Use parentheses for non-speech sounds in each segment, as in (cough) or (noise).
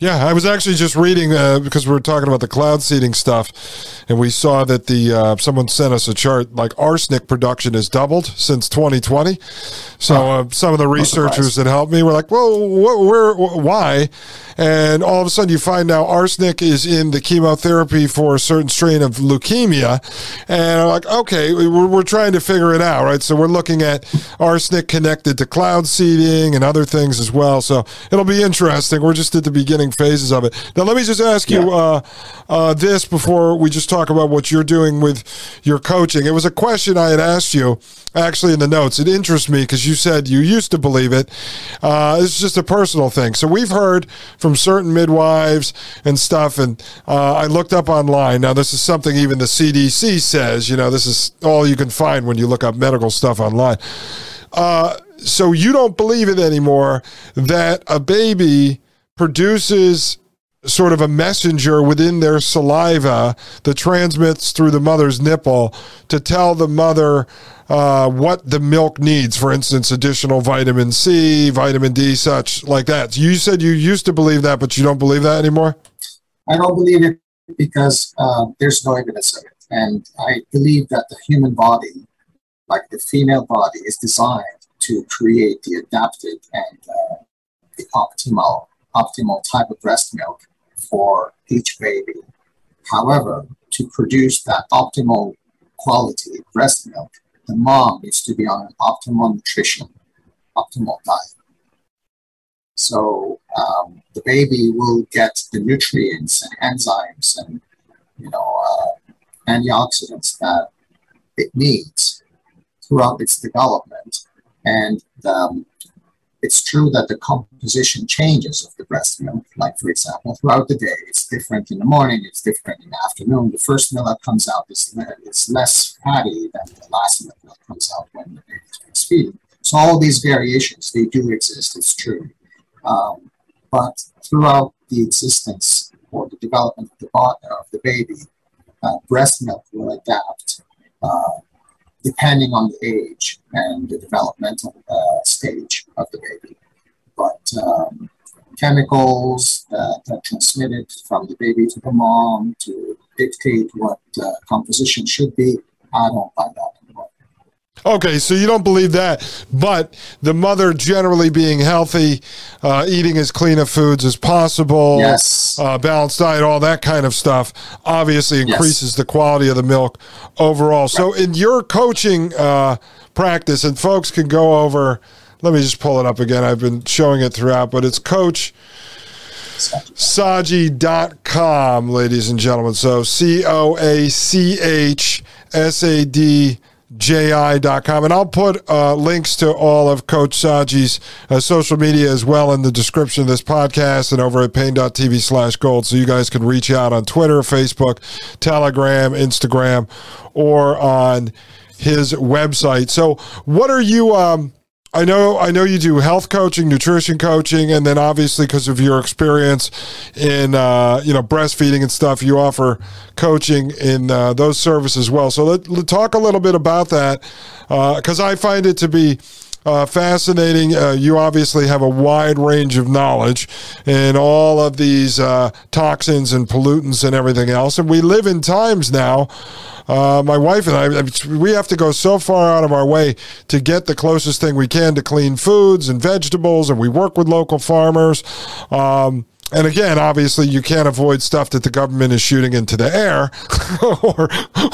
Yeah, I was actually just reading uh, because we were talking about the cloud seeding stuff, and we saw that the uh, someone sent us a chart like arsenic production has doubled since 2020. So uh, some of the researchers that helped me were like, "Well, wh- where, wh- why?" And all of a sudden, you find now arsenic is in the chemotherapy for a certain strain of leukemia, and I'm like, "Okay, we're, we're trying to figure it out, right?" So we're looking at arsenic connected to cloud seeding and other things as well. So it'll be interesting. We're just at the beginning phases of it. Now, let me just ask you uh, uh, this before we just talk about what you're doing with your coaching. It was a question I had asked you actually in the notes. It interests me because you said you used to believe it. Uh, it's just a personal thing. So we've heard from certain midwives and stuff, and uh, I looked up online. Now, this is something even the CDC says. You know, this is all you can find when you look up medical stuff online. Uh, so you don't believe it anymore that a baby produces sort of a messenger within their saliva that transmits through the mother's nipple to tell the mother uh, what the milk needs. For instance, additional vitamin C, vitamin D, such like that. You said you used to believe that, but you don't believe that anymore? I don't believe it because uh, there's no evidence of it. And I believe that the human body, like the female body, is designed to create the adapted and uh, the optimal optimal type of breast milk for each baby. However, to produce that optimal quality breast milk, the mom needs to be on an optimal nutrition, optimal diet. So um, the baby will get the nutrients and enzymes and you know uh, antioxidants that it needs throughout its development, and um, it's true that the composition changes of the breast milk. Like, for example, throughout the day, it's different in the morning, it's different in the afternoon. The first milk that comes out is, is less fatty than the last milk that comes out when the baby is breastfeeding. So, all these variations, they do exist, it's true. Um, but throughout the existence or the development of the, of the baby, uh, breast milk will adapt. Uh, depending on the age and the developmental uh, stage of the baby. But um, chemicals that are transmitted from the baby to the mom to dictate what uh, composition should be, I don't buy that. Okay, so you don't believe that, but the mother generally being healthy, uh, eating as clean of foods as possible, yes, uh, balanced diet, all that kind of stuff, obviously increases yes. the quality of the milk overall. Right. So, in your coaching uh, practice, and folks can go over. Let me just pull it up again. I've been showing it throughout, but it's Coach Sadji.com, ladies and gentlemen. So C O A C H S A D ji.com. And I'll put uh, links to all of Coach Sadji's uh, social media as well in the description of this podcast and over at paine.tv slash gold. So you guys can reach out on Twitter, Facebook, Telegram, Instagram, or on his website. So what are you. Um, I know I know you do health coaching, nutrition coaching, and then obviously because of your experience in uh, you know breastfeeding and stuff, you offer coaching in uh, those services as well. So let, us talk a little bit about that because uh, I find it to be. Uh, fascinating. Uh, you obviously have a wide range of knowledge in all of these uh, toxins and pollutants and everything else. And we live in times now uh, my wife and I, we have to go so far out of our way to get the closest thing we can to clean foods and vegetables, and we work with local farmers. Um, and again, obviously, you can't avoid stuff that the government is shooting into the air (laughs) or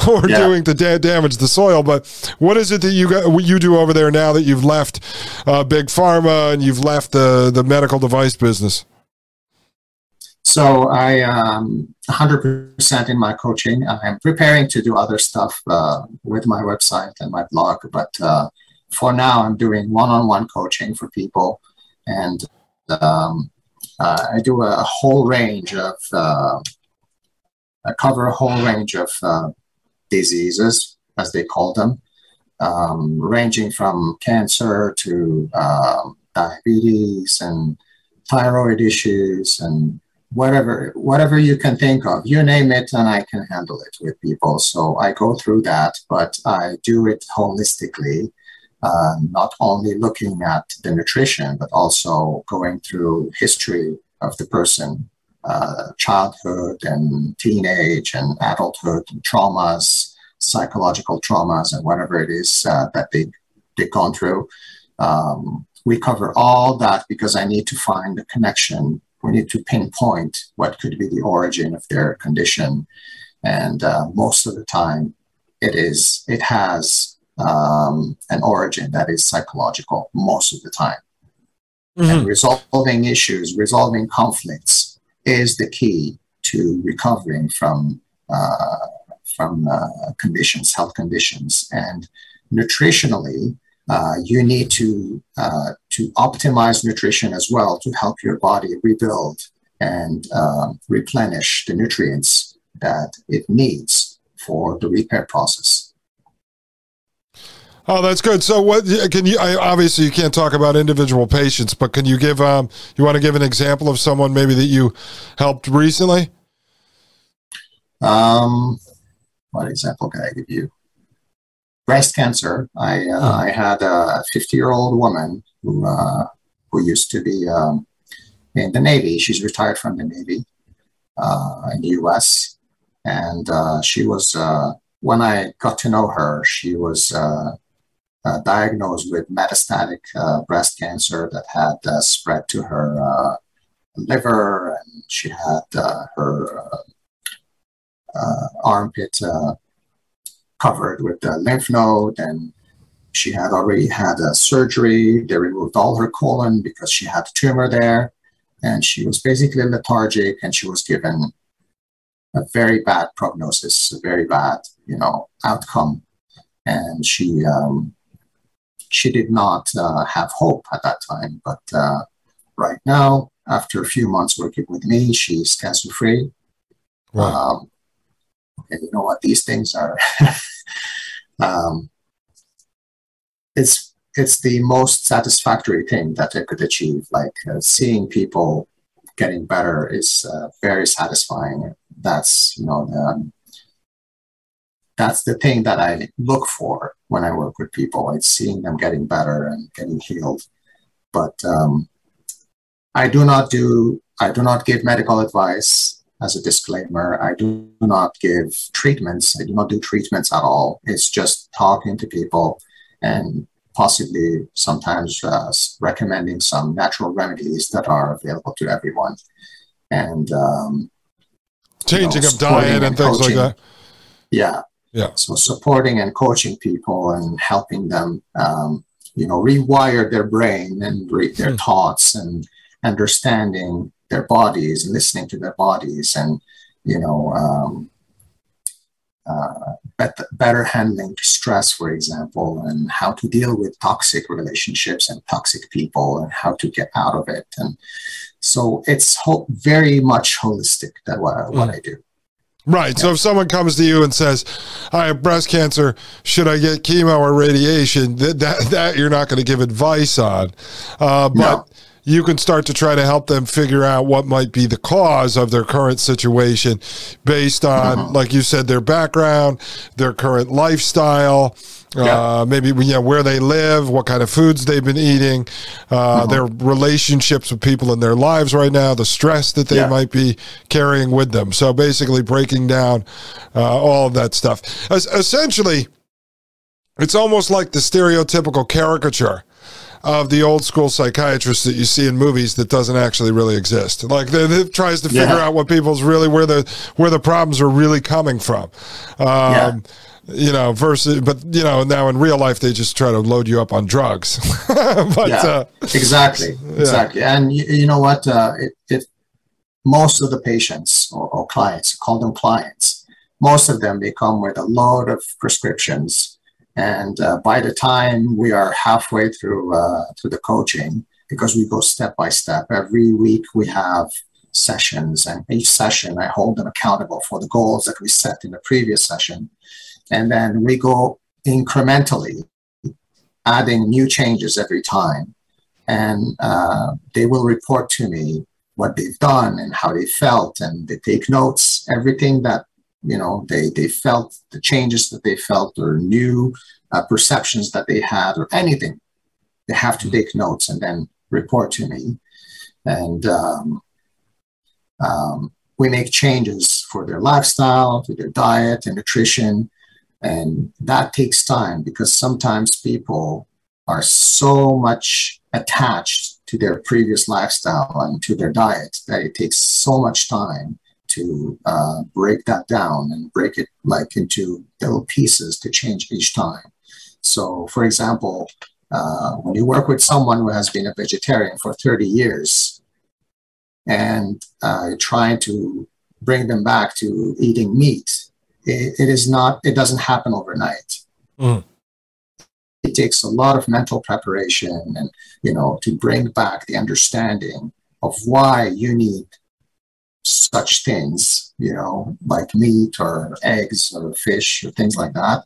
or yeah. doing to da- damage the soil. But what is it that you got, you do over there now that you've left uh, big pharma and you've left the the medical device business? So I um, 100% in my coaching. I'm preparing to do other stuff uh, with my website and my blog, but uh, for now I'm doing one-on-one coaching for people, and um, uh, I do a whole range of uh, I cover a whole range of uh, diseases, as they call them, um, ranging from cancer to um, diabetes and thyroid issues and whatever whatever you can think of. You name it and i can handle it with people. So i go through that but i do it holistically uh, not only looking at the nutrition but also going through history of the person uh, childhood and teenage and adulthood and traumas, psychological traumas, and whatever it is uh, that they, they've gone through. Um, we cover all that because I need to find the connection. We need to pinpoint what could be the origin of their condition. And uh, most of the time, it is, it has um, an origin that is psychological most of the time. Mm-hmm. And resolving issues, resolving conflicts is the key to recovering from uh, from uh, conditions, health conditions, and nutritionally, uh, you need to uh, to optimize nutrition as well to help your body rebuild and um, replenish the nutrients that it needs for the repair process. Oh, that's good. So, what can you? I, obviously, you can't talk about individual patients, but can you give? Um, you want to give an example of someone maybe that you helped recently? Um, what example can I give you? Breast cancer. I uh. I had a 50 year old woman who uh, who used to be um, in the Navy. She's retired from the Navy uh, in the U.S. And uh, she was uh, when I got to know her, she was uh, diagnosed with metastatic uh, breast cancer that had uh, spread to her uh, liver, and she had uh, her armpit covered with a lymph node, and she had already had a surgery. They removed all her colon because she had a tumor there, and she was basically lethargic, and she was given a very bad prognosis, a very bad, you know, outcome. And she um, she did not uh, have hope at that time. But uh, right now, after a few months working with me, she's cancer free. Um, and you know what? These things are. (laughs) um, it's it's the most satisfactory thing that I could achieve. Like uh, seeing people getting better is uh, very satisfying. That's you know the, that's the thing that I look for when I work with people. It's seeing them getting better and getting healed. But um, I do not do I do not give medical advice as a disclaimer. I do not give treatments. I do not do treatments at all. It's just talking to people and possibly sometimes uh, recommending some natural remedies that are available to everyone. And um, changing you know, of diet and, and things coaching. like that. Yeah, yeah. So supporting and coaching people and helping them, um, you know, rewire their brain and read their mm. thoughts and understanding their bodies, listening to their bodies, and you know, um, uh, better, better handling stress, for example, and how to deal with toxic relationships and toxic people, and how to get out of it. And so it's ho- very much holistic that what, what mm. I do. Right. So if someone comes to you and says, "I have breast cancer. Should I get chemo or radiation?" That that, that you're not going to give advice on, uh, but. No. You can start to try to help them figure out what might be the cause of their current situation based on, mm-hmm. like you said, their background, their current lifestyle, yeah. Uh, maybe you know, where they live, what kind of foods they've been eating, uh, mm-hmm. their relationships with people in their lives right now, the stress that they yeah. might be carrying with them. So basically, breaking down uh, all of that stuff. As, essentially, it's almost like the stereotypical caricature of the old school psychiatrist that you see in movies that doesn't actually really exist. Like it tries to figure yeah. out what people's really where the where the problems are really coming from. Um, yeah you know, versus, but you know, now in real life they just try to load you up on drugs. (laughs) but yeah, uh, exactly, exactly. Yeah. And you, you, know what? Uh, it, it, most of the patients or, or, clients, call them clients, most of them they come with a load of prescriptions, and uh, by the time we are halfway through uh, through the coaching, because we go step by step, every week we have sessions, and each session I hold them accountable for the goals that we set in the previous session and then we go incrementally, adding new changes every time. And uh, they will report to me what they've done and how they felt, and they take notes, everything that you know they they felt, the changes that they felt, or new uh, perceptions that they had, or anything. They have to take notes and then report to me. And um, um, we make changes for their lifestyle, to their diet and nutrition. And that takes time because sometimes people are so much attached to their previous lifestyle and to their diet that it takes so much time to uh, break that down and break it like into little pieces to change each time. So, for example, uh, when you work with someone who has been a vegetarian for 30 years and uh, trying to bring them back to eating meat, it, it is not, it doesn't happen overnight. Mm. It takes a lot of mental preparation and, you know, to bring back the understanding of why you need such things, you know, like meat or eggs or fish or things like that.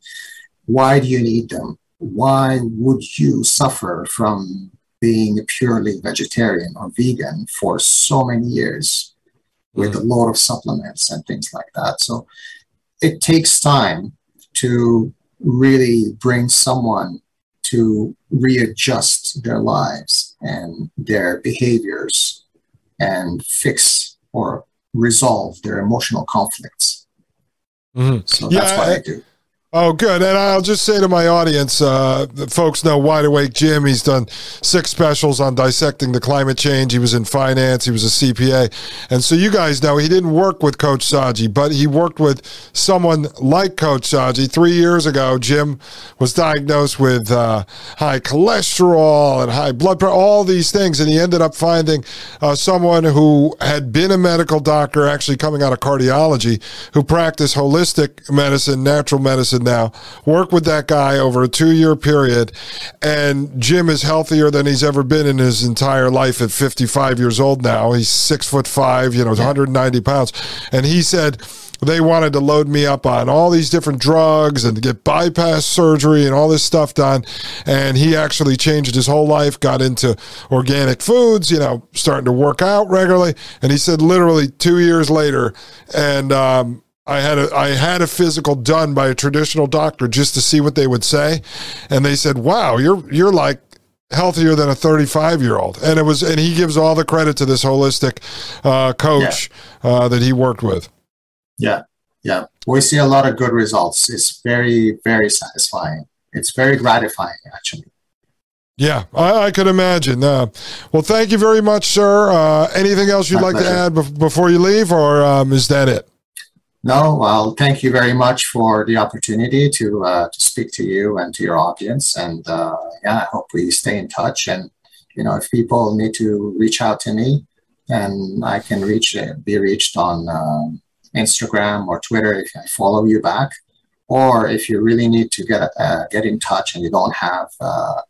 Why do you need them? Why would you suffer from being purely vegetarian or vegan for so many years with mm. a lot of supplements and things like that? So it takes time to really bring someone to readjust their lives and their behaviors and fix or resolve their emotional conflicts. Mm-hmm. So yeah, that's what I, I do. Oh, good. And I'll just say to my audience, uh, folks know Wide Awake Jim. He's done six specials on dissecting the climate change. He was in finance. He was a CPA. And so you guys know he didn't work with Coach Sadji, but he worked with someone like Coach Sadji. Three years ago, Jim was diagnosed with uh, high cholesterol and high blood pressure, all these things. And he ended up finding uh, someone who had been a medical doctor, actually coming out of cardiology, who practiced holistic medicine, natural medicine now. Work with that guy over a two year period, and Jim is healthier than he's ever been in his entire life at 55 years old now. He's six foot five, you know, 190 pounds. And he said, they wanted to load me up on all these different drugs and to get bypass surgery and all this stuff done. And he actually changed his whole life, got into organic foods, you know, starting to work out regularly. And he said literally two years later, and um, I had a I had a physical done by a traditional doctor just to see what they would say, and they said, "Wow, you're you're like healthier than a 35 year old." And it was and he gives all the credit to this holistic uh, coach yeah. uh, that he worked with. Yeah, yeah, we see a lot of good results. It's very very satisfying. It's very gratifying, actually. Yeah, I, I could imagine. Uh, well, thank you very much, sir. Uh, anything else you'd My like pleasure. to add before you leave, or um, is that it? No, well, thank you very much for the opportunity to uh, to speak to you and to your audience. And uh, yeah, I hope we stay in touch. And you know, if people need to reach out to me, and I can reach uh, be reached on um, Instagram or Twitter if I follow you back. Or if you really need to get uh, get in touch and you don't have uh,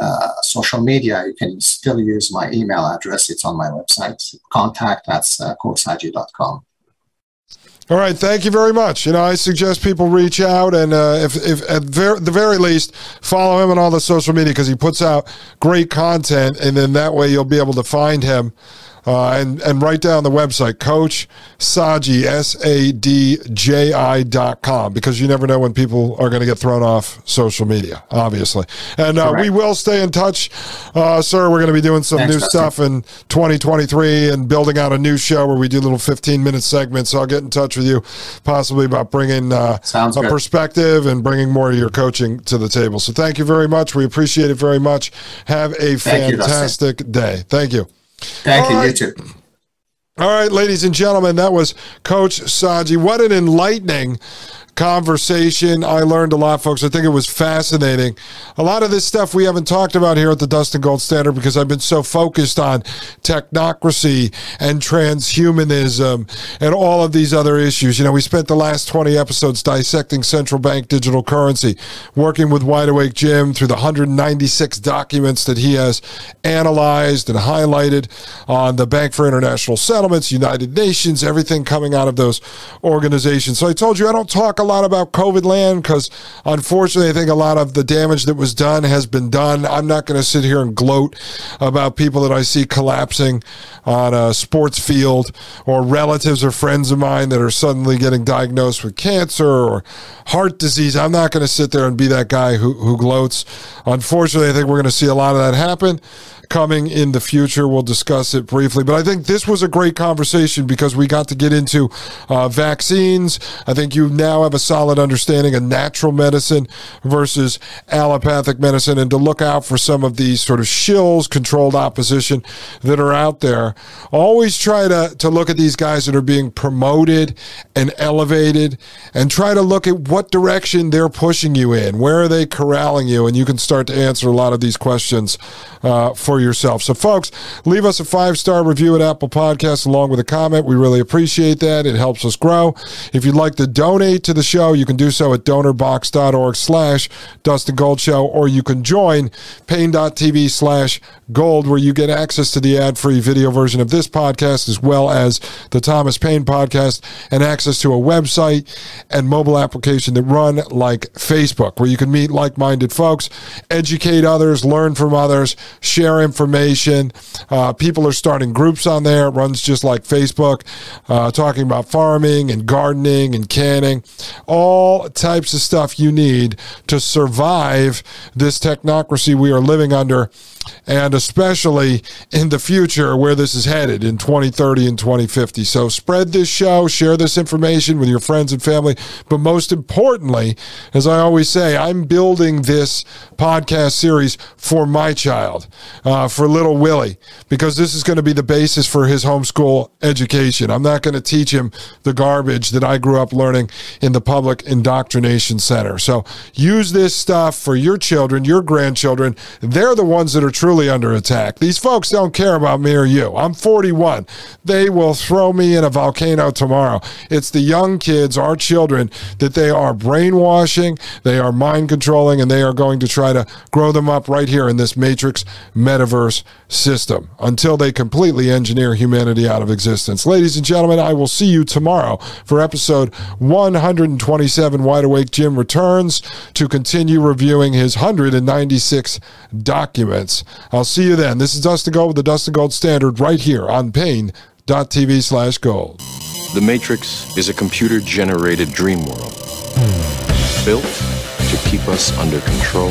uh, social media, you can still use my email address. It's on my website. Contact at uh. All right, thank you very much. You know, I suggest people reach out and uh, if, if at ver- the very least follow him on all the social media because he puts out great content, and then that way you'll be able to find him uh, and, and write down the website, Coach Sadji, S A D J I dot com, because you never know when people are going to get thrown off social media, obviously. And uh, we will stay in touch, uh, sir. We're going to be doing some Thanks, new stuff in 2023 and building out a new show where we do little 15 minute segments. So I'll get in touch with you possibly about bringing uh, a good. perspective and bringing more of your coaching to the table. So thank you very much. We appreciate it very much. Have a thank fantastic you, day. Thank you. Thank All you. Right. You too. All right, ladies and gentlemen, that was Coach Sadji. What an enlightening conversation. I learned a lot, folks. I think it was fascinating. A lot of this stuff we haven't talked about here at the Dustin Gold Standard because I've been so focused on technocracy and transhumanism and all of these other issues. You know, we spent the last 20 episodes dissecting central bank digital currency, working with Wide Awake Jim through the 196 documents that he has analyzed and highlighted on the Bank for International Settlements, United Nations, everything coming out of those organizations. So I told you I don't talk a lot about COVID land because unfortunately, I think a lot of the damage that was done has been done. I'm not going to sit here and gloat about people that I see collapsing on a sports field or relatives or friends of mine that are suddenly getting diagnosed with cancer or heart disease. I'm not going to sit there and be that guy who, who gloats. Unfortunately, I think we're going to see a lot of that happen coming in the future. We'll discuss it briefly. But I think this was a great conversation because we got to get into uh, vaccines. I think you now have a solid understanding of natural medicine versus allopathic medicine and to look out for some of these sort of shills, controlled opposition that are out there. Always try to, to look at these guys that are being promoted and elevated and try to look at what direction they're pushing you in. Where are they corralling you? And you can start to answer a lot of these questions uh, for yourself. So, folks, leave us a five star review at Apple Podcasts along with a comment. We really appreciate that. It helps us grow. If you'd like to donate to the show, you can do so at donorbox.org slash Dustin Gold Show, or you can join paine.tv slash gold, where you get access to the ad free video version of this podcast as well as the Thomas Paine podcast and access to a website and mobile application that run like Facebook, where you can meet like minded folks, educate others, learn from others, share information. Uh, people are starting groups on there. It runs just like Facebook, uh, talking about farming and gardening and canning, all types of stuff you need to survive this technocracy we are living under and especially in the future where this is headed in 2030 and 2050. So spread this show, share this information with your friends and family. But most importantly, as I always say, I'm building this podcast series for my child, uh, Uh, for little Willie, because this is going to be the basis for his homeschool education. I'm not going to teach him the garbage that I grew up learning in the public indoctrination center. So use this stuff for your children, your grandchildren. They're the ones that are truly under attack. These folks don't care about me or you. I'm 41. They will throw me in a volcano tomorrow. It's the young kids, our children, that they are brainwashing, they are mind controlling, and they are going to try to grow them up right here in this matrix metaverse system until they completely engineer humanity out of existence. Ladies and gentlemen, I will see you tomorrow for episode 127. Wide Awake Jim returns to continue reviewing his 196 documents. I'll see you then. This is Dustin Gold with the Dustin Gold Standard right here on Paine.tv slash gold. The Matrix is a computer generated dream world built to keep us under control